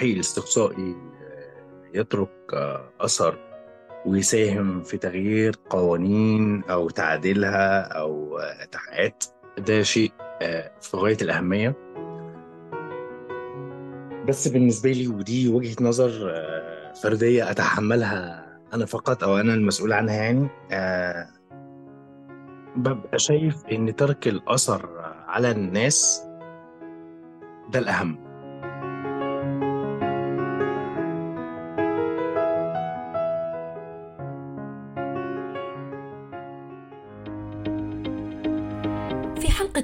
التحقيق الاستقصائي يترك أثر ويساهم في تغيير قوانين أو تعديلها أو تحقيقات ده شيء في غاية الأهمية. بس بالنسبة لي ودي وجهة نظر فردية أتحملها أنا فقط أو أنا المسؤول عنها يعني ببقى شايف إن ترك الأثر على الناس ده الأهم.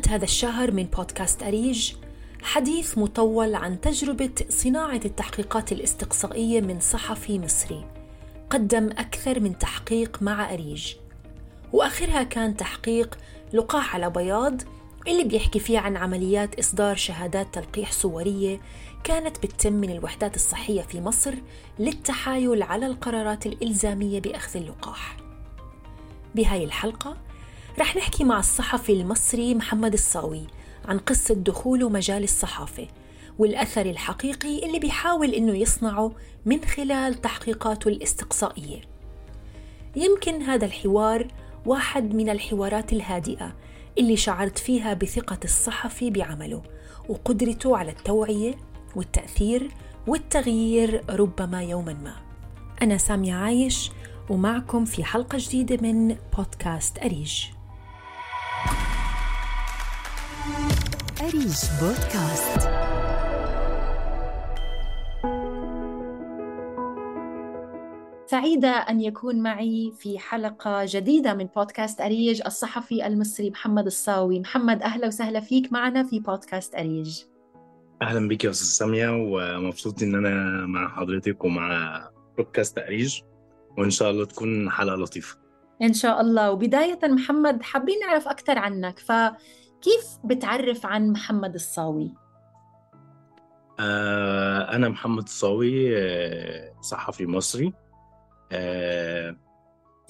هذا الشهر من بودكاست أريج حديث مطول عن تجربة صناعة التحقيقات الاستقصائية من صحفي مصري. قدم أكثر من تحقيق مع أريج. وآخرها كان تحقيق لقاح على بياض اللي بيحكي فيه عن عمليات إصدار شهادات تلقيح صورية كانت بتتم من الوحدات الصحية في مصر للتحايل على القرارات الإلزامية بأخذ اللقاح. بهاي الحلقة رح نحكي مع الصحفي المصري محمد الصاوي عن قصة دخوله مجال الصحافة والأثر الحقيقي اللي بيحاول إنه يصنعه من خلال تحقيقاته الاستقصائية. يمكن هذا الحوار واحد من الحوارات الهادئة اللي شعرت فيها بثقة الصحفي بعمله وقدرته على التوعية والتأثير والتغيير ربما يوما ما. أنا سامية عايش ومعكم في حلقة جديدة من بودكاست أريج. أريج بودكاست سعيدة أن يكون معي في حلقة جديدة من بودكاست أريج الصحفي المصري محمد الصاوي. محمد أهلا وسهلا فيك معنا في بودكاست أريج. أهلا بك يا أستاذ سامية ومبسوط إن أنا مع حضرتك ومع بودكاست أريج وإن شاء الله تكون حلقة لطيفة. إن شاء الله. وبداية محمد حابين نعرف أكثر عنك فكيف بتعرف عن محمد الصاوي؟ آه أنا محمد الصاوي آه صحفي مصري. آه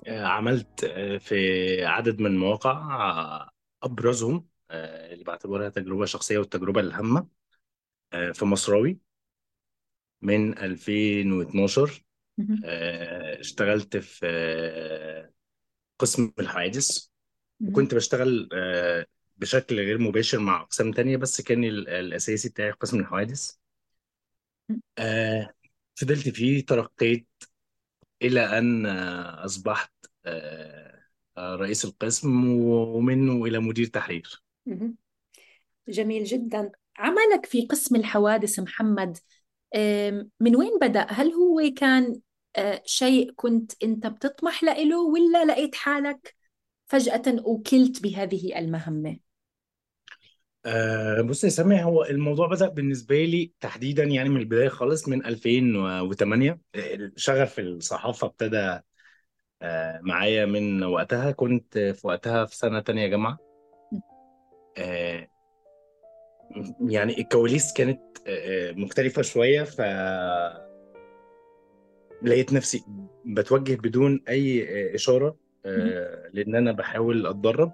عملت في عدد من المواقع أبرزهم اللي بعتبرها تجربة شخصية والتجربة الهامة في مصراوي. من 2012 اشتغلت في قسم الحوادث. وكنت بشتغل بشكل غير مباشر مع أقسام تانية بس كان الأساسي بتاعي قسم الحوادث. فضلت فيه ترقيت إلى أن أصبحت رئيس القسم ومنه إلى مدير تحرير. جميل جدا. عملك في قسم الحوادث محمد من وين بدأ؟ هل هو كان شيء كنت أنت بتطمح له ولا لقيت حالك فجأة أوكلت بهذه المهمة؟ أه بص يا سامي هو الموضوع بدأ بالنسبة لي تحديدا يعني من البداية خالص من 2008 شغف الصحافة ابتدى أه معايا من وقتها. كنت في وقتها في سنة تانية جامعة يعني الكواليس كانت مختلفة شوية ف لقيت نفسي بتوجه بدون أي إشارة لأن أنا بحاول أتدرب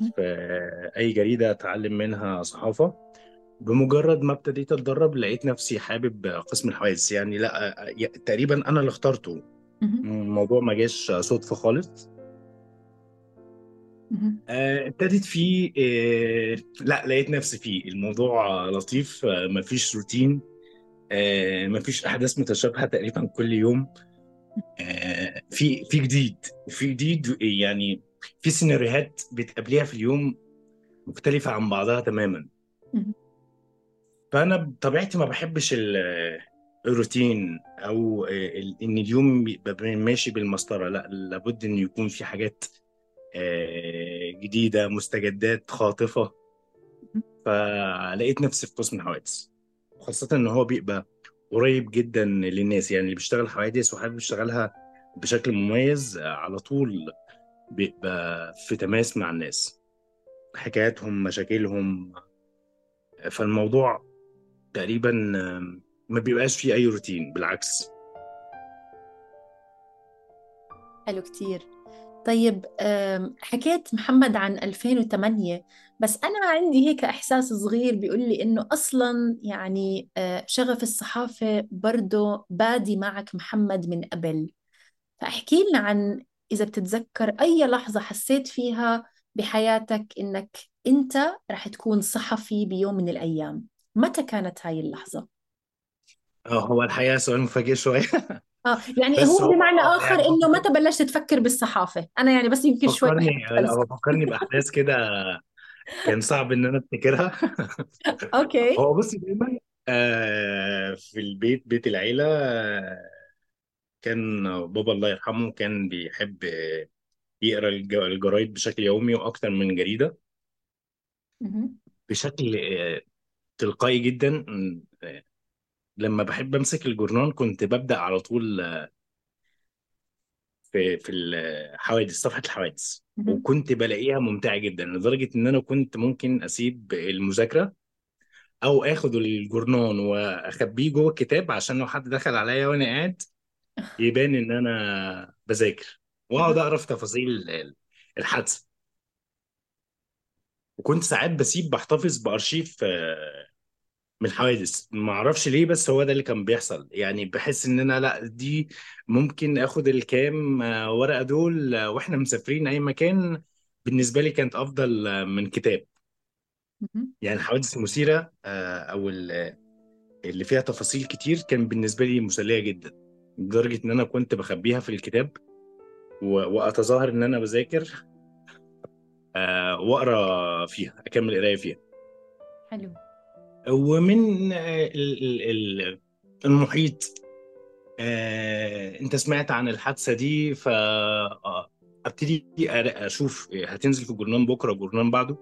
في أي جريدة أتعلم منها صحافة. بمجرد ما ابتديت أتدرب لقيت نفسي حابب قسم الحوادث يعني لا تقريبا أنا اللي اخترته. الموضوع ما جاش صدفة خالص. ابتديت فيه لا لقيت نفسي فيه. الموضوع لطيف مفيش روتين. مفيش أحداث متشابهة تقريبا كل يوم. في في جديد في جديد يعني في سيناريوهات بتقابليها في اليوم مختلفة عن بعضها تماما. فأنا بطبيعتي ما بحبش الروتين أو إن اليوم يبقى ماشي بالمسطرة. لا لابد إن يكون في حاجات جديدة مستجدات خاطفة. فلقيت نفسي في قسم الحوادث. خاصة إن هو بيبقى قريب جدا للناس يعني اللي بيشتغل حوادث وحابب يشتغلها بشكل مميز على طول بيبقى في تماس مع الناس. حكاياتهم مشاكلهم فالموضوع تقريبا ما بيبقاش فيه أي روتين بالعكس. حلو كتير. طيب حكيت محمد عن 2008 بس أنا عندي هيك إحساس صغير بيقول لي إنه أصلا يعني آه، شغف الصحافة برضه بادي معك محمد من قبل فاحكي لنا عن إذا بتتذكر أي لحظة حسيت فيها بحياتك إنك أنت رح تكون صحفي بيوم من الأيام متى كانت هاي اللحظة؟ آه، هو الحقيقة سؤال مفاجئ شوية آه يعني بس هو بمعنى آه آخر يعني فكر- متى بلشت تفكر بالصحافة؟ أنا يعني بس يمكن شوي فكرني لا الفلسفة هو فكرني بأحداث كده كان صعب إن أنا أفتكرها. أوكي. هو بصي دايما آه، في البيت بيت العيلة آه، كان بابا الله يرحمه كان بيحب الج- الجرايد بشكل يومي وأكتر من جريدة. مهم. بشكل آه، تلقائي جدا آه، لما بحب أمسك الجورنال كنت ببدأ على طول في في الحوادث صفحة الحوادث. وكنت بلاقيها ممتعة جدا لدرجة إن أنا كنت ممكن أسيب المذاكرة أو آخد الجورنان وأخبيه جوه الكتاب عشان لو حد دخل عليا وأنا قاعد يبان إن أنا بذاكر. وأقعد أقرأ في تفاصيل ال- الحادثة. وكنت ساعات بسيب بحتفظ بأرشيف آه، من الحوادث ما أعرفش ليه بس هو ده اللي كان بيحصل. يعني بحس إن أنا لأ دي ممكن آخد الكام آه، ورقة دول آه، وإحنا مسافرين أي مكان بالنسبة لي كانت أفضل آه، من كتاب. يعني الحوادث المثيرة آه، أو ال- اللي فيها تفاصيل كتير كان بالنسبة لي مسلية جدا. لدرجة إن أنا كنت بخبيها في الكتاب وأتظاهر إن أنا بذاكر وأقرأ فيها أكمل قراية فيها. حلو. ومن آه، ال- ال- ال- المحيط. آه، انت سمعت عن الحادثة دي فابتدي أشوف هتنزل في الجورنال بكرة الجورنال بعده.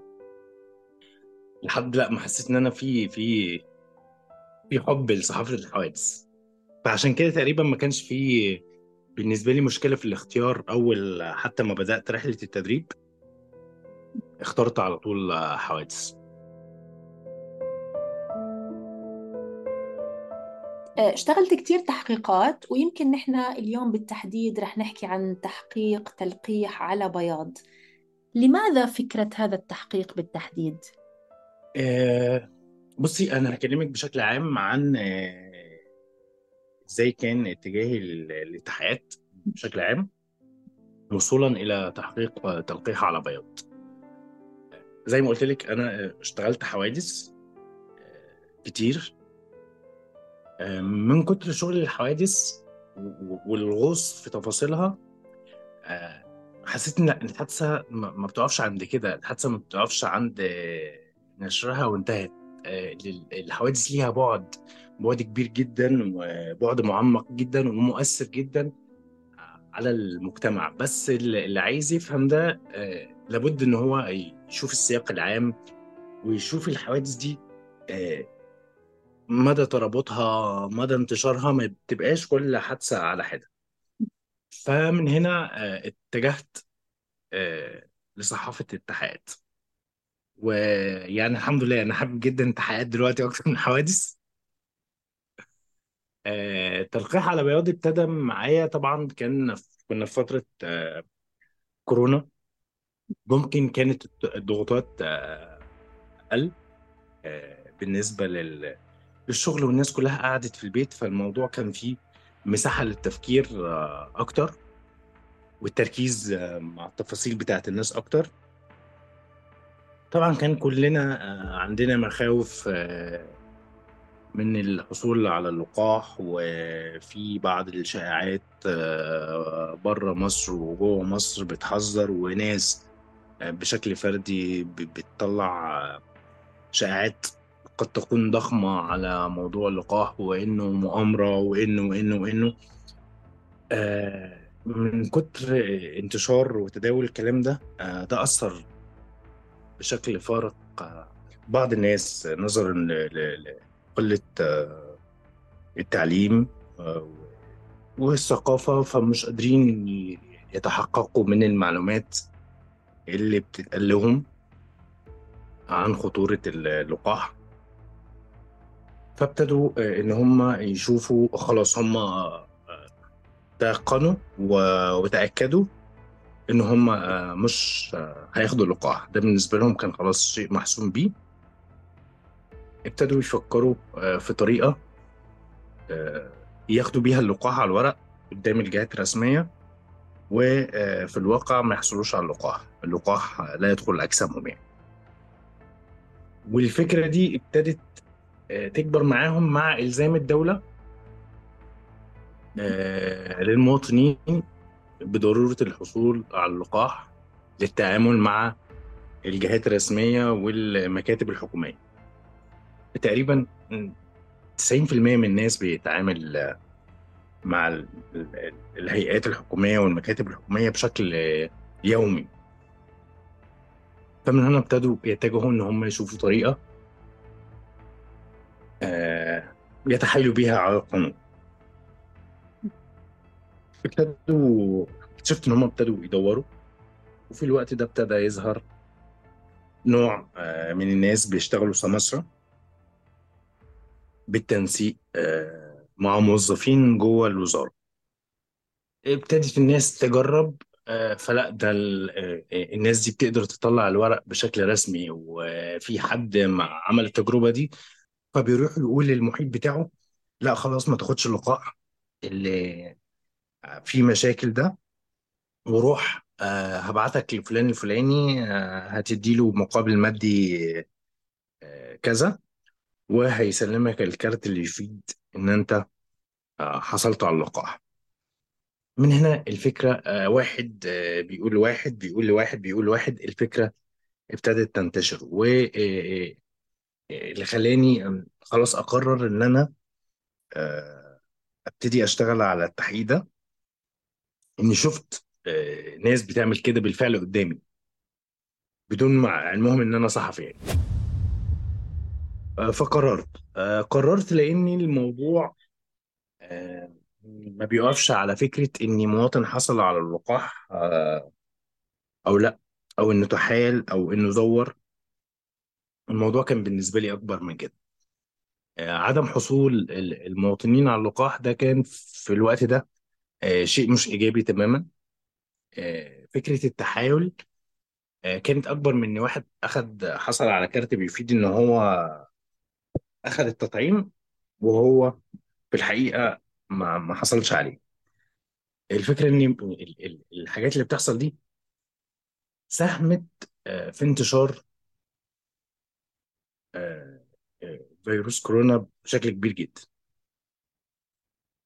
لحد لا ما حسيت إن أنا في في في حب لصحافة الحوادث. فعشان كده تقريبا ما كانش في بالنسبة لي مشكلة في الاختيار أول حتى ما بدأت رحلة التدريب اخترت على طول حوادث. اشتغلت كتير تحقيقات ويمكن نحن اليوم بالتحديد رح نحكي عن تحقيق تلقيح على بياض لماذا فكرة هذا التحقيق بالتحديد؟ آه، بصي أنا هكلمك بشكل عام عن آه، إزاي كان اتجاهي لل- للتحقيقات بشكل عام وصولا إلى تحقيق آه، تلقيح على بياض زي ما قلت لك أنا اشتغلت حوادث آه، كتير آه، من كتر شغل الحوادث والغوص في تفاصيلها آه، حسيت إن الحادثة ما بتقفش عند كده. الحادثة ما بتقفش عند نشرها وانتهت. آه، الحوادث ليها بعد بعد كبير جدا وبعد معمق جدا ومؤثر جدا على المجتمع. بس اللي عايز يفهم ده آه، لابد إن هو يشوف السياق العام ويشوف الحوادث دي مدى ترابطها مدى انتشارها ما بتبقاش كل حادثة على حدة. فمن هنا آه، اتجهت آه، لصحافة التحقيقات ويعني الحمد لله أنا حابب جدا التحقيقات دلوقتي أكتر من الحوادث آه، تلقيح على بياض ابتدى معايا طبعا كان كنا في فترة كورونا. ممكن كانت الضغوطات أقل بالنسبة لل- للشغل والناس كلها قعدت في البيت فالموضوع كان فيه مساحة للتفكير آه، أكتر والتركيز آه، مع التفاصيل بتاعت الناس أكتر. طبعا كان كلنا آه، عندنا مخاوف من الحصول على اللقاح وفي بعض الشائعات بره مصر وجوه مصر بتحذر وناس بشكل فردي بتطلع شائعات قد تكون ضخمة على موضوع اللقاح وإنه مؤامرة وإنه وإنه وإنه. آه، من كتر انتشار وتداول الكلام ده آه، ده أثر بشكل فارق آه، بعض الناس نظرا لقلة آه، التعليم آه، والثقافة فمش قادرين يتحققوا من المعلومات اللي بتتقال لهم عن خطورة اللقاح. فابتدوا آه، إن هم يشوفوا خلاص هم آه، تيقنوا و- وتأكدوا إن هم آه، مش هياخدوا اللقاح. ده بالنسبة لهم كان خلاص شيء محسوم بيه. ابتدوا يفكروا في طريقة ياخدوا بيها اللقاح على الورق قدام الجهات الرسمية وفي الواقع ما يحصلوش على اللقاح. اللقاح لا يدخل أجسامهم يعني. والفكرة دي ابتدت تكبر معاهم مع إلزام الدولة آه، للمواطنين بضرورة الحصول على اللقاح للتعامل مع الجهات الرسمية والمكاتب الحكومية. تقريبا 90% من الناس بيتعامل آه، مع ال- ال- الهيئات الحكومية والمكاتب الحكومية بشكل آه، يومي. فمن هنا ابتدوا يتجهوا إن هم يشوفوا طريقة آه، يتحايلوا بيها على القانون. ابتدوا اكتشفت إن هم ابتدوا يدوروا وفي الوقت ده ابتدى يظهر نوع آه، من الناس بيشتغلوا سماسرة بالتنسيق آه، مع موظفين جوه الوزارة. ابتدت الناس تجرب فلا ده ال- الناس دي بتقدر تطلع الورق بشكل رسمي وفي حد عمل التجربة دي فبيروح يقول للمحيط بتاعه لا خلاص ما تاخدش اللقاح اللي فيه مشاكل ده وروح آه، هبعتك لفلان الفلاني آه، هتديله مقابل مادي آه، كذا وهيسلمك الكارت اللي يفيد إن أنت حصلت على اللقاح من هنا الفكرة واحد بيقول لواحد بيقول لواحد بيقول لواحد الفكرة ابتدت تنتشر واللي خلاني خلاص أقرر إن أنا آه، أبتدي أشتغل على التحقيق ده اني شفت آه، ناس بتعمل كده بالفعل قدامي بدون مع علمهم إن أنا صحفي يعني. آه، فقررت. قررت لاني الموضوع ما بيقفش على فكرة إن مواطن حصل على اللقاح أو لأ أو إنه تحايل أو إنه زور الموضوع كان بالنسبة لي أكبر من كده. آه، عدم حصول ال- المواطنين على اللقاح ده كان في الوقت ده آه، شيء مش إيجابي تماما. آه، فكرة التحايل كانت أكبر من إن واحد أخد حصل على كارت بيفيد إن هو أخد التطعيم وهو في الحقيقة ما ما حصلش عليه. الفكرة إن ال- ال- الحاجات اللي بتحصل دي ساهمت في انتشار فيروس كورونا بشكل كبير جدا.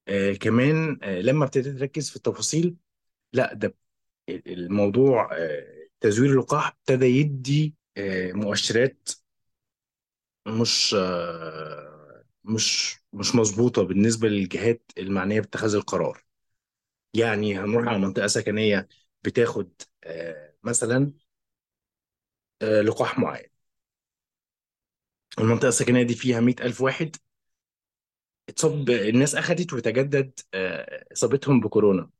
آه، كمان آه، لما ابتديت اركز في التفاصيل لا ده الموضوع آه، تزوير اللقاح ابتدى يدي آه، مؤشرات مش آه، مش مش مظبوطة بالنسبة للجهات المعنية باتخاذ القرار. يعني هنروح على منطقة سكنية بتاخد آه، مثلا آه، لقاح معين. المنطقة السكنية دي فيها 100000 واحد. اتصاب الناس اخذت وتجدد آه، إصابتهم بكورونا.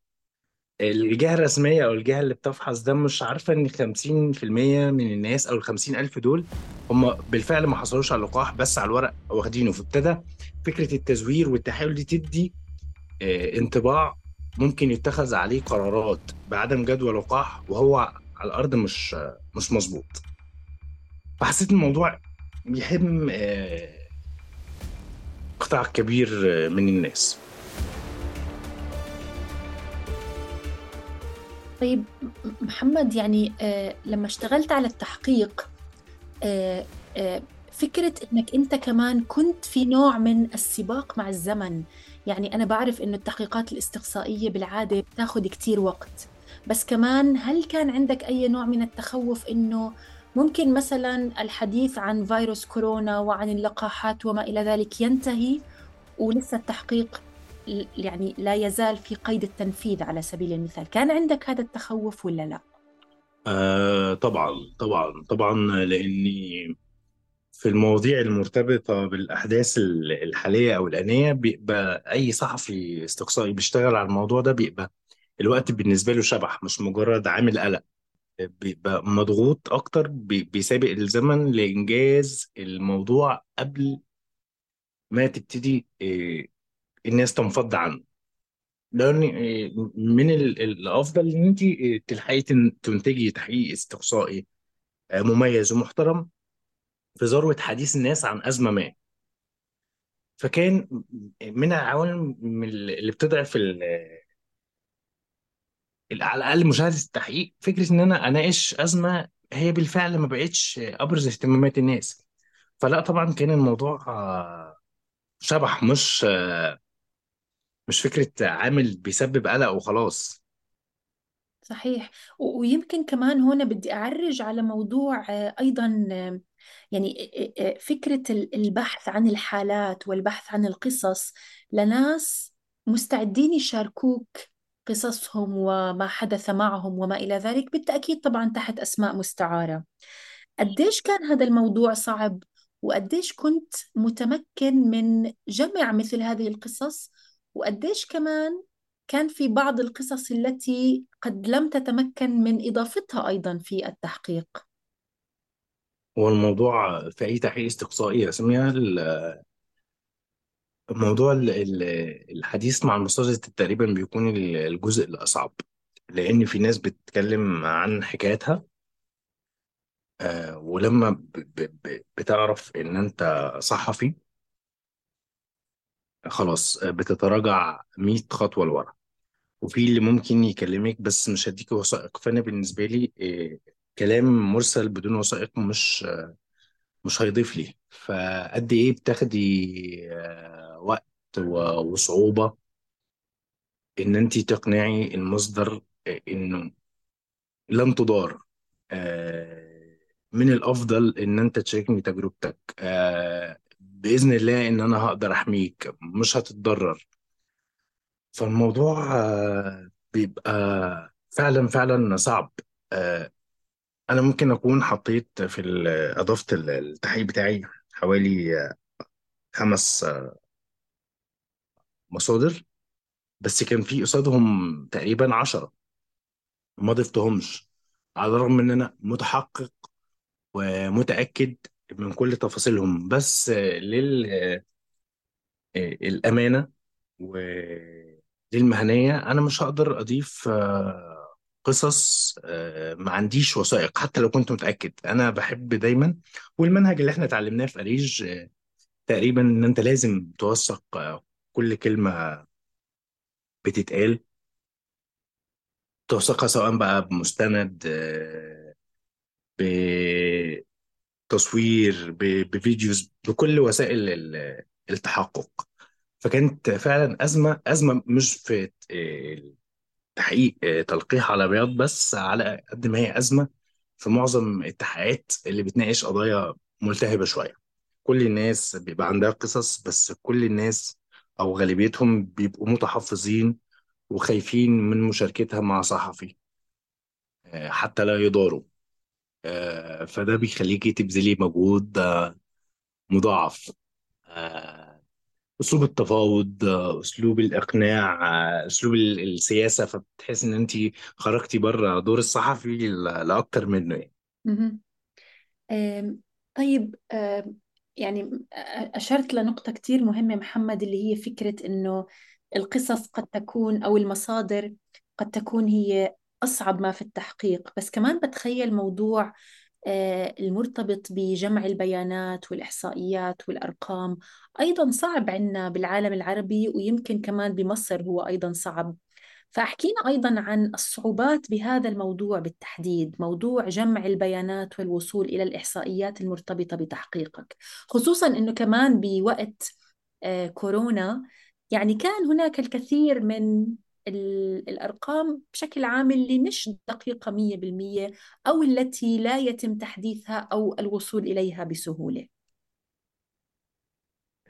الجهة الرسمية أو الجهة اللي بتفحص ده مش عارفة إن 50% من الناس أو ال 50 ألف دول هم بالفعل ما حصلوش على اللقاح بس على الورق واخدينه. فابتدى فكرة التزوير والتحايل دي تدي آه، انطباع ممكن يتخذ عليه قرارات بعدم جدوى لقاح وهو على الأرض مش مش مظبوط. فحسيت الموضوع بيهم آه، قطاع كبير آه، من الناس. طيب محمد يعني آه لما اشتغلت على التحقيق فكرة إنك أنت كمان كنت في نوع من السباق مع الزمن. يعني أنا بعرف إنه التحقيقات الاستقصائية بالعادة بتاخد كتير وقت. بس كمان هل كان عندك أي نوع من التخوف إنه ممكن مثلا الحديث عن فيروس كورونا وعن اللقاحات وما إلى ذلك ينتهي ولسه التحقيق يعني لا يزال في قيد التنفيذ على سبيل المثال كان عندك هذا التخوف ولا لا؟ آه طبعا طبعا طبعا لأني في المواضيع المرتبطة بالأحداث ال- الحالية أو الأنية بيبقى أي صحفي استقصائي بيشتغل على الموضوع ده بيبقى الوقت بالنسبة له شبح مش مجرد عامل قلق بيبقى مضغوط أكتر بي- بيسابق الزمن لإنجاز الموضوع قبل ما تبتدي الناس تنفض عنه. لأن من ال- الأفضل إن انت تلحقي تن- تنتجي تحقيق استقصائي مميز ومحترم في ذروة حديث الناس عن أزمة ما. فكان من العوامل اللي بتضعف على الأقل مشاهدة التحقيق فكرة إن أنا أناقش أزمة هي بالفعل ما بقتش أبرز اهتمامات الناس. فلا طبعا كان الموضوع آه، شبح مش آه، مش فكرة عامل بيسبب قلق وخلاص. صحيح. ويمكن كمان هنا بدي أعرج على موضوع آه، أيضا يعني فكرة ال- البحث عن الحالات والبحث عن القصص. لناس مستعدين يشاركوك قصصهم وما حدث معهم وما إلى ذلك بالتأكيد طبعا تحت أسماء مستعارة. قديش كان هذا الموضوع صعب؟ وقديش كنت متمكن من جمع مثل هذه القصص؟ وقديش كمان كان في بعض القصص التي قد لم تتمكن من إضافتها أيضا في التحقيق؟ هو الموضوع في أي تحقيق استقصائي اسميها موضوع ال- ال- الحديث مع المصادر تقريبا بيكون ال- الجزء الأصعب لأن في ناس بتتكلم عن حكاياتها آه، ولما بتعرف إن أنت صحفي خلاص آه، بتتراجع 100 خطوة لورا. وفي اللي ممكن يكلمك بس مش هديك وثائق. فأنا بالنسبة لي آه، كلام مرسل بدون وثائق مش مش هيضيف لي. فقد إيه بتاخدي آه، وقت وصعوبة إن أنت تقنعي المصدر آه، إنه لن تضار آه، من الأفضل إن أنت تشاركني تجربتك. بإذن الله إن أنا هقدر أحميك مش هتتضرر. فالموضوع بيبقى فعلا فعلا صعب. أنا ممكن أكون حطيت في ال- أضفت ال- التحقيق بتاعي حوالي آه، خمس آه، مصادر بس كان في قصادهم تقريبا عشرة ما ضفتهمش على الرغم إن أنا متحقق ومتأكد من كل تفاصيلهم. بس للامانه وللمهنية أنا مش هقدر أضيف آه، قصص آه، ما عنديش وثائق حتى لو كنت متأكد. أنا بحب دايما والمنهج اللي إحنا اتعلمناه في أريج آه، تقريبا إن أنت لازم توثق آه، كل كلمة بتتقال. توثقها سواء بقى بمستند آه، تصوير ب- بفيديوز بكل وسائل ال- التحقق. فكانت فعلا أزمة أزمة مش في تحقيق آه، تلقيح على بياض بس على قد ما هي أزمة في معظم التحقيقات اللي بتناقش قضايا ملتهبة شوية. كل الناس بيبقى عندها قصص بس كل الناس أو غالبيتهم بيبقوا متحفظين وخايفين من مشاركتها مع صحفي آه، حتى لا يضاروا آه، فده بيخليكي تبذلي مجهود مضاعف. أسلوب التفاوض أسلوب الإقناع أسلوب ال- السياسة فبتحس إن انت خرجتي بره دور الصحفي لأكتر منه يعني مهم. آم، طيب آم، يعني أشرت لنقطة كتير مهمة محمد اللي هي فكرة إنه القصص قد تكون أو المصادر قد تكون هي أصعب ما في التحقيق بس كمان بتخيل موضوع المرتبط بجمع البيانات والإحصائيات والأرقام. أيضا صعب عندنا بالعالم العربي ويمكن كمان بمصر هو أيضا صعب. فأحكينا أيضا عن الصعوبات بهذا الموضوع بالتحديد موضوع جمع البيانات والوصول إلى الإحصائيات المرتبطة بتحقيقك خصوصا أنه كمان بوقت آه، كورونا يعني كان هناك الكثير من الأرقام بشكل عام اللي مش دقيقة 100% أو التي لا يتم تحديثها أو الوصول إليها بسهولة.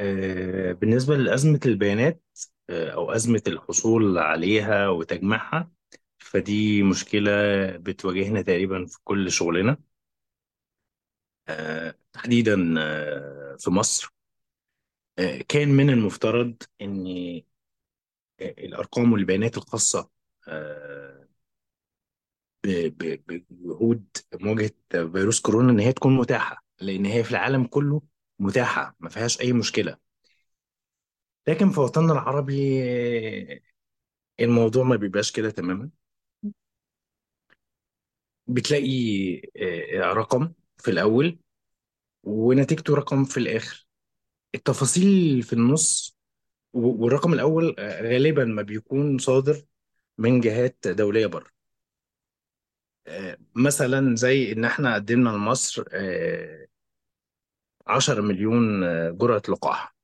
آه، بالنسبة لأزمة البيانات آه، أو أزمة الحصول عليها وتجميعها فدي مشكلة بتواجهنا تقريبا في كل شغلنا. آه، تحديدا في مصر. كان من المفترض ان الأرقام والبيانات الخاصة آه، بجهود مواجهة فيروس كورونا إن هي تكون متاحة لأن هي في العالم كله متاحة ما فيهاش أي مشكلة. لكن في وطننا العربي الموضوع ما بيبقاش كده تماما. بتلاقي آه، رقم في الأول ونتيجته رقم في الآخر. التفاصيل في النص والرقم الأول آه، غالبا ما بيكون صادر من جهات دولية بره. آه، مثلا زي إن إحنا قدمنا لمصر آه، 10 مليون آه، جرعة لقاح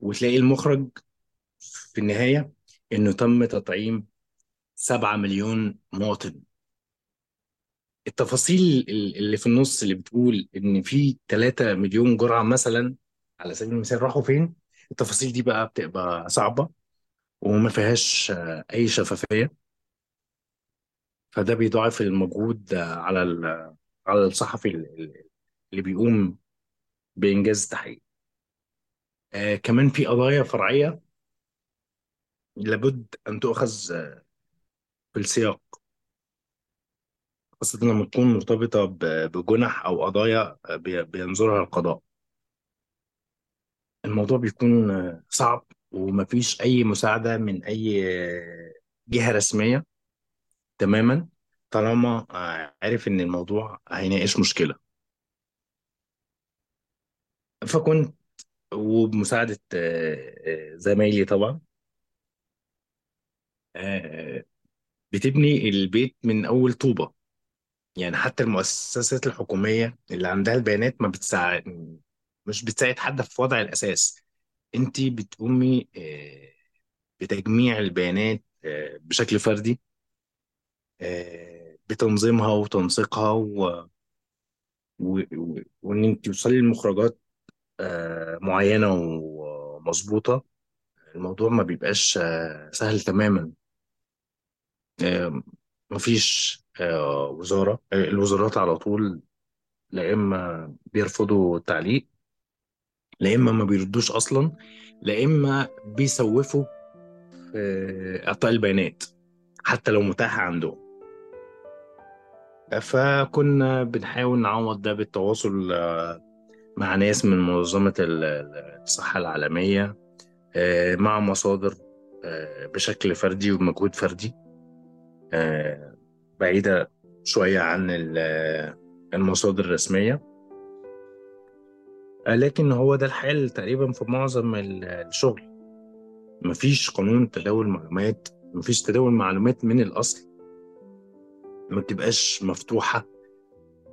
وتلاقي المخرج في النهاية إنه تم تطعيم 7 مليون مواطن. التفاصيل ال- اللي في النص اللي بتقول إن في 3 مليون جرعة مثلا على سبيل المثال راحوا فين؟ التفاصيل دي بقى بتبقى صعبة وما فيهاش آه، أي شفافية. فده بيضاعف المجهود آه، على ال- على الصحفي ال- ال- اللي بيقوم بإنجاز التحقيق. آه كمان في قضايا فرعية لابد أن تؤخذ آه، في السياق. خاصة لما تكون مرتبطة بجنح أو قضايا بي- بينظرها القضاء. الموضوع بيكون صعب ومفيش أي مساعدة من أي جهة رسمية تماما طالما عارف إن الموضوع هيناقش مشكلة. فكنت وبمساعدة آه، زمايلي طبعا آه، بتبني البيت من أول طوبة. يعني حتى المؤسسات الحكومية اللي عندها البيانات ما بتساعد مش بتساعد حد في وضع الأساس. أنت بتقومي آه، بتجميع البيانات آه، بشكل فردي آه، بتنظيمها وتنسيقها و... و... و... وإن انت توصلي لمخرجات معينة ومظبوطة الموضوع ما بيبقاش سهل تماما. مفيش وزارة الوزارات على طول لا إما بيرفضوا التعليق لا إما ما بيردوش أصلا لا إما بيسوفوا في إعطاء البيانات حتى لو متاحة عندهم. فكنا بنحاول نعوض ده بالتواصل مع ناس من منظمة ال- ال- الصحة العالمية آه، مع مصادر آه، بشكل فردي وبمجهود فردي آه، بعيدة شوية عن ال- المصادر الرسمية. آه، لكن هو ده الحال تقريبا في معظم ال- الشغل. مفيش قانون تداول معلومات مفيش تداول معلومات من الأصل. ما بتبقاش مفتوحة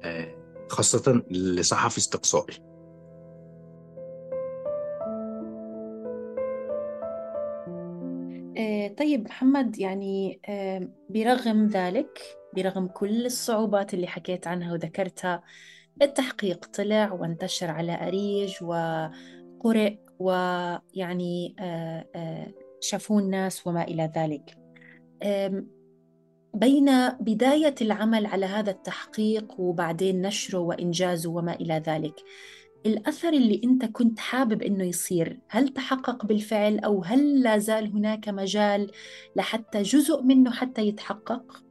آه، خاصة لصحفي استقصائي. آه، طيب محمد يعني آه، برغم ذلك برغم كل الصعوبات اللي حكيت عنها وذكرتها التحقيق طلع وانتشر على أريج وقرئ ويعني آه، آه، شافوه الناس وما إلى ذلك بين بداية العمل على هذا التحقيق وبعدين نشره وإنجازه وما إلى ذلك الأثر اللي أنت كنت حابب أنه يصير هل تحقق بالفعل أو هل لا زال هناك مجال لحتى جزء منه حتى يتحقق؟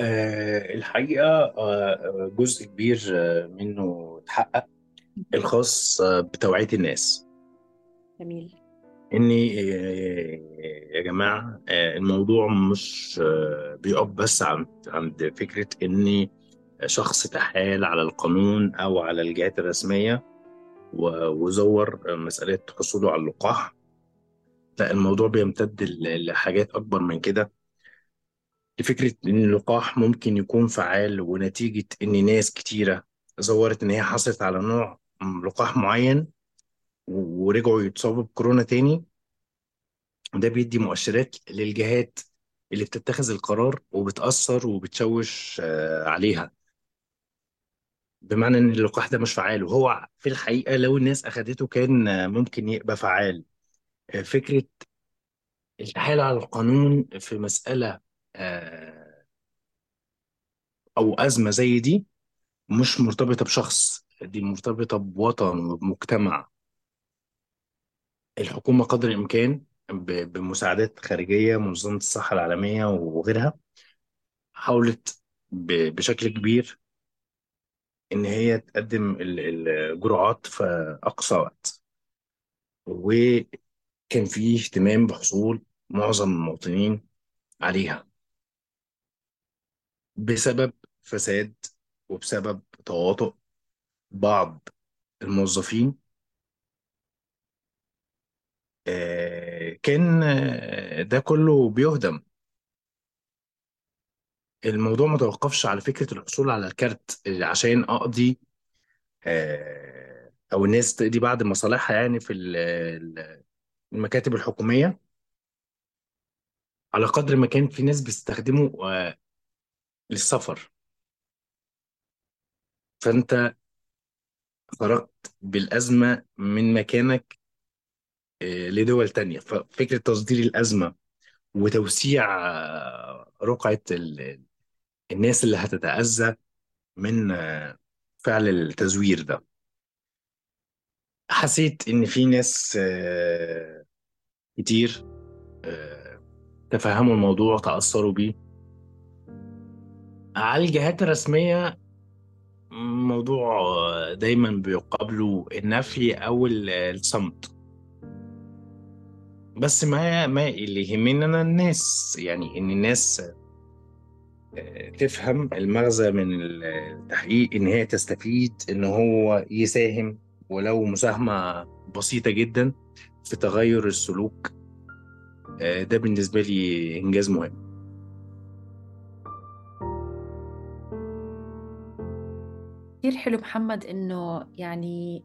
آه، الحقيقة آه، جزء كبير آه، منه اتحقق الخاص آه، بتوعية الناس. جميل. إني آه، يا جماعة آه، الموضوع مش آه، بيقف بس عند عند فكرة إني شخص تحايل على القانون أو على الجهات الرسمية وزور مسألة حصوله على اللقاح. لا الموضوع بيمتد لحاجات أكبر من كده. لفكرة إن اللقاح ممكن يكون فعال ونتيجة إن ناس كتيرة زورت إن هي حصلت على نوع لقاح معين ورجعوا يتصابوا بكورونا تاني ده بيدي مؤشرات للجهات اللي بتتخذ القرار وبتأثر وبتشوش آه، عليها. بمعنى إن اللقاح ده مش فعال وهو في الحقيقة لو الناس أخدته كان ممكن يبقى فعال. آه، فكرة التحايل على القانون في مسألة آه، أو أزمة زي دي مش مرتبطة بشخص دي مرتبطة بوطن وبمجتمع الحكومة قدر الإمكان ب- بمساعدات خارجية منظمة الصحة العالمية وغيرها حاولت بشكل كبير إن هي تقدم ال- الجرعات في أقصى وقت. وكان في اهتمام بحصول معظم المواطنين عليها. بسبب فساد وبسبب تواطؤ بعض الموظفين آه، كان آه، ده كله بيهدم. الموضوع ما توقفش على فكرة الحصول على الكارت عشان أقضي آه، أو الناس تقضي بعض مصالحها يعني في ال- ال- المكاتب الحكومية. على قدر ما كان في ناس بتستخدمه آه، للسفر. فأنت خرجت بالأزمة من مكانك آه، لدول تانية. ففكرة تصدير الأزمة وتوسيع آه، رقعة ال- الناس اللي هتتأذى من آه، فعل التزوير ده. حسيت إن في ناس كتير تفهموا الموضوع تأثروا بيه. على الجهات الرسمية موضوع دايما بيقابله النفي أو ال- الصمت. بس ما ما اللي يهمني أنا الناس يعني إن الناس آه، تفهم المغزى من التحقيق إن هي تستفيد إن هو يساهم ولو مساهمة بسيطة جدا في تغير السلوك آه، ده بالنسبة لي إنجاز مهم. حلو محمد إنه يعني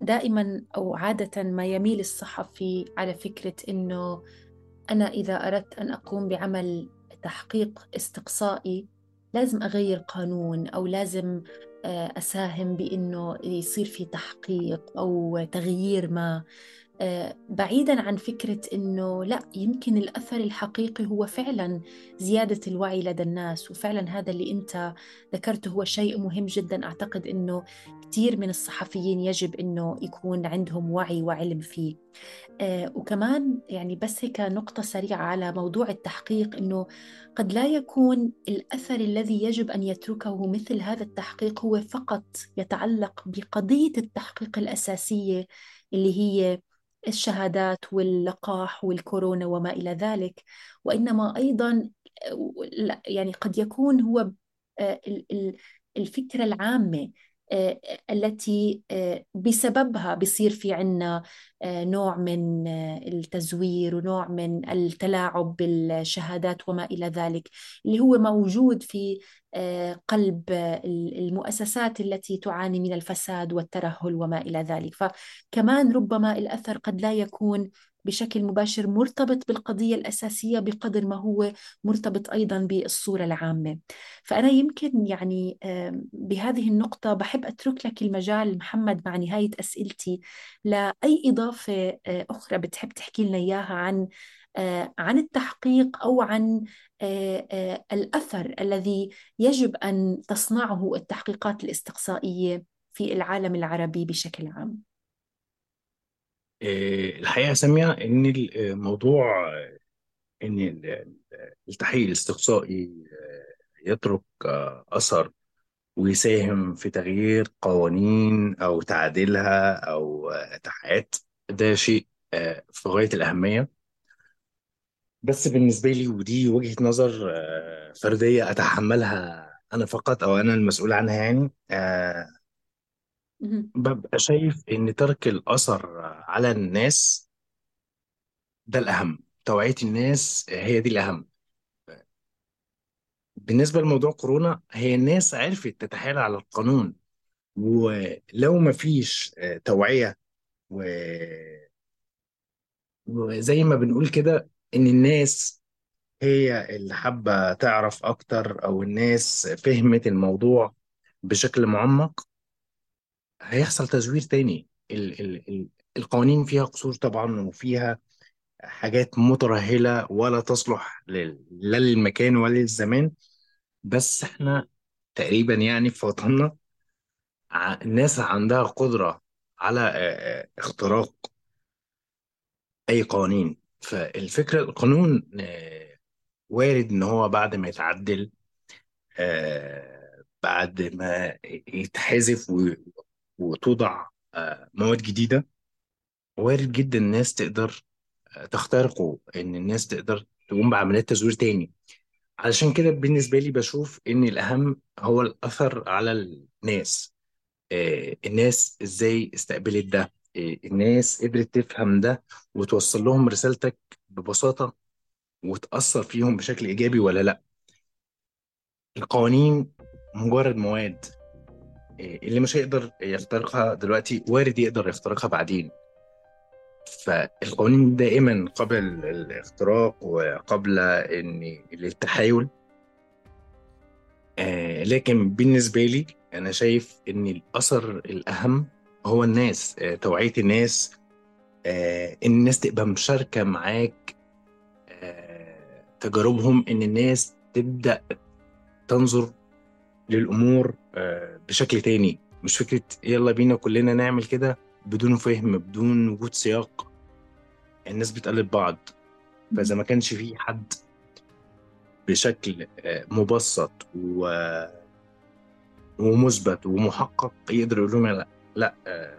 دائما أو عادة ما يميل الصحفي على فكرة إنه أنا إذا أردت أن أقوم بعمل تحقيق استقصائي لازم أغير قانون أو لازم آه، أساهم بإنه يصير في تحقيق أو تغيير ما. بعيدا عن فكرة إنه لا يمكن الأثر الحقيقي هو فعلا زيادة الوعي لدى الناس وفعلا هذا اللي أنت ذكرته هو شيء مهم جدا. أعتقد إنه كثير من الصحفيين يجب إنه يكون عندهم وعي وعلم فيه. آه، وكمان يعني بس هيك نقطة سريعة على موضوع التحقيق إنه قد لا يكون الأثر الذي يجب أن يتركه مثل هذا التحقيق هو فقط يتعلق بقضية التحقيق الأساسية اللي هي الشهادات واللقاح والكورونا وما إلى ذلك. وإنما أيضا يعني قد يكون هو آه، ال- ال- الفكرة العامة التي آه، بسببها بصير في عنا آه، نوع من آه، التزوير ونوع من التلاعب بالشهادات وما إلى ذلك اللي هو موجود في آه، قلب آه، المؤسسات التي تعاني من الفساد والترهل وما إلى ذلك. فكمان ربما الأثر قد لا يكون بشكل مباشر مرتبط بالقضية الأساسية بقدر ما هو مرتبط أيضا بالصورة العامة فأنا يمكن يعني بهذه النقطة بحب أترك لك المجال محمد مع نهاية أسئلتي لأي إضافة آه، أخرى بتحب تحكي لنا إياها عن آه، عن التحقيق أو عن آه، الأثر الذي يجب أن تصنعه التحقيقات الاستقصائية في العالم العربي بشكل عام. آه، الحقيقة سامية إن الموضوع إن ال- التحقيق الاستقصائي آه، يترك آه، أثر ويساهم في تغيير قوانين أو تعديلها آه، تحقيقات ده شيء آه، في غاية الأهمية. بس بالنسبة لي ودي وجهة نظر آه، فردية أتحملها أنا فقط أو أنا المسؤول عنها يعني آه، ببقى شايف إن ترك الأثر على الناس ده الأهم. توعية الناس هي دي الأهم. بالنسبة لموضوع كورونا هي الناس عرفت تتحايل على القانون. ولو ما فيش آه، توعية و- وزي ما بنقول كده إن الناس هي اللي حابة تعرف أكتر أو الناس فهمت الموضوع بشكل معمق هيحصل تزوير تاني. ال ال ال القوانين فيها قصور طبعا وفيها حاجات مترهلة ولا تصلح لا للمكان ولا للزمان. بس إحنا تقريبا يعني في وطننا الناس عندها قدرة على اختراق أي قوانين. فالفكرة القانون وارد إن هو بعد ما يتعدل بعد ما يتحذف وتوضع آه، مواد جديدة. وارد جدا الناس تقدر تخترقه إن الناس تقدر تقوم بعمليات تزوير تاني. علشان كده بالنسبة لي بشوف إن الأهم هو الأثر على الناس. آه، الناس إزاي استقبلت ده. آه، الناس قدرت تفهم ده وتوصل لهم رسالتك ببساطة وتأثر فيهم بشكل إيجابي ولا لأ. القوانين مجرد مواد. آه، اللي مش هيقدر يخترقها دلوقتي وارد يقدر يخترقها بعدين. فالقوانين دائما قبل الاختراق وقبل إن التحايل. آه لكن بالنسبة لي أنا شايف إن الأثر الأهم هو الناس آه توعية الناس. إن الناس تبقى مشاركة معاك. تجاربهم إن الناس تبدأ تنظر للأمور آه بشكل تاني. مش فكرة يلا بينا كلنا نعمل كده بدون فهم بدون وجود سياق. الناس بتقلد بعض. فإذا ما كانش في حد بشكل آه، مبسط و... ومثبت ومحقق يقدر يقول لهم لا لا آه،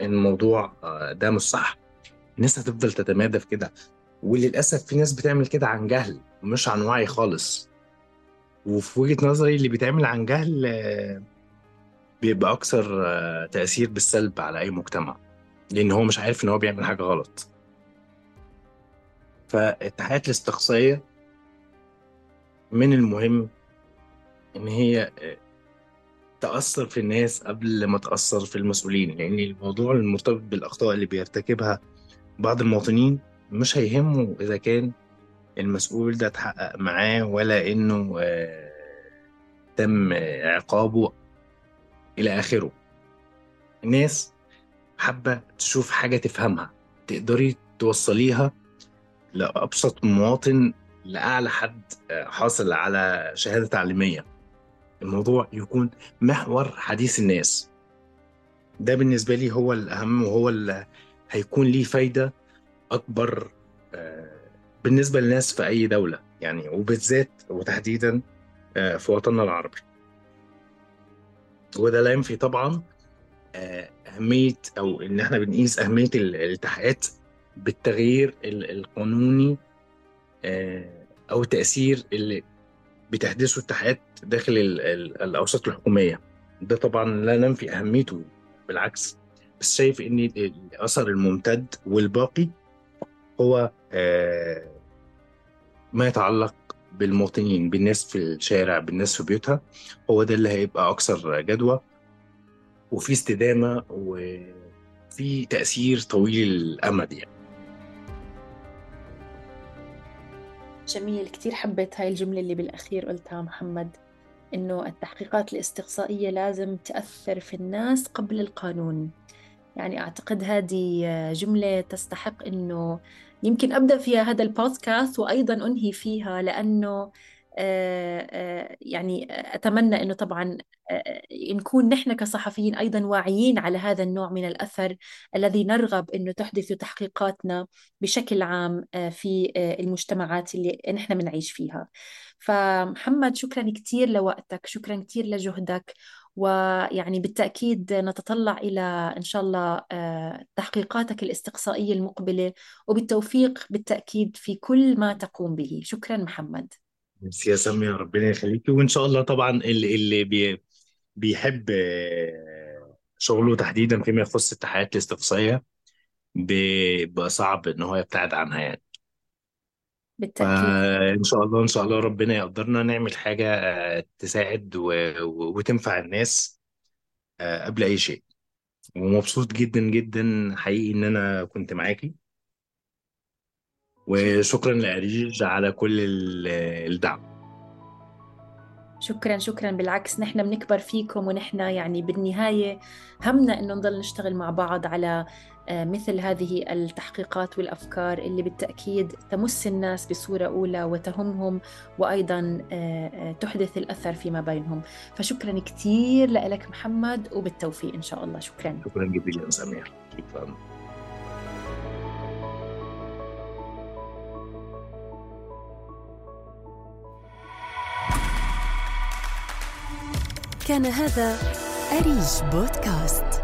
الموضوع ده مش صح. الناس هتفضل تتمادى في كده. وللأسف في ناس بتعمل كده عن جهل مش عن وعي خالص. وفي وجهة نظري اللي بيتعمل عن جهل بيبقى أكثر تأثير بالسلب على أي مجتمع لأن هو مش عارف إن هو بيعمل حاجة غلط. فالتحقيقات الاستقصائية من المهم إن هي آه، تأثر في الناس قبل ما تأثر في المسؤولين لأن الموضوع المرتبط بالأخطاء اللي بيرتكبها بعض المواطنين مش هيهمه إذا كان المسؤول ده اتحقق معاه ولا إنه آه، تم عقابه إلى آخره. الناس حابة تشوف حاجة تفهمها تقدري توصليها لأبسط مواطن لأعلى حد آه، حاصل على شهادة تعليمية. الموضوع يكون محور حديث الناس. ده بالنسبة لي هو الأهم وهو اللي هيكون ليه فايدة أكبر آه، بالنسبة للناس في أي دولة يعني وبالذات وتحديدا آه، في وطننا العربي. وده لا ينفي طبعا أهمية أو إن إحنا بنقيس أهمية التحقيقات بالتغيير القانوني آه، أو التاثير اللي بتحدثه التحقيقات داخل الأوساط الحكومية. ده طبعا لا ننفي أهميته بالعكس. بس شايف إن الأثر الممتد والباقي هو آه، ما يتعلق بالمواطنين بالناس في الشارع بالناس في بيوتها هو ده اللي هيبقى أكثر جدوى. وفي استدامة وفي تأثير طويل الأمد يعني. جميل كتير حبيت هاي الجملة اللي بالأخير قلتها محمد إنه التحقيقات الاستقصائية لازم تأثر في الناس قبل القانون. يعني أعتقد هذه جملة تستحق إنه يمكن أبدأ فيها هذا البودكاست وأيضا أنهي فيها لأنه آه، آه، يعني أتمنى أنه طبعا آه، نكون نحن كصحفيين أيضا واعيين على هذا النوع من الأثر الذي نرغب أنه تحدث تحقيقاتنا بشكل عام في المجتمعات اللي نحن بنعيش فيها. فمحمد شكرا كثير لوقتك شكرا كثير لجهدك. ويعني بالتأكيد نتطلع إلى إن شاء الله تحقيقاتك الاستقصائية المقبلة وبالتوفيق بالتأكيد في كل ما تقوم به. شكرا محمد. يا سامية ربنا يخليكي. وإن شاء الله طبعا اللي اللي بي بيحب آه، شغله تحديدا فيما يخص التحقيقات الاستقصائية بيبقى صعب إن هو يبتعد عنها يعني. بالتأكيد. فإن شاء الله إن شاء الله ربنا يقدرنا نعمل حاجة آه، تساعد و... وتنفع الناس آه، قبل أي شيء. ومبسوط جدا جدا حقيقي إن أنا كنت معاكي. وشكرا لأريج على كل الدعم. شكرا شكرا. بالعكس نحن بنكبر فيكم ونحن يعني بالنهاية همنا إنه نضل نشتغل مع بعض على مثل هذه التحقيقات والأفكار اللي بالتأكيد تمس الناس بصورة أولى وتهمهم وأيضا آه، آه، تحدث الأثر فيما بينهم. فشكرا كثير لك محمد وبالتوفيق إن شاء الله. شكرا. شكرا جزيلا سمير شكرا. كان هذا أريج بودكاست.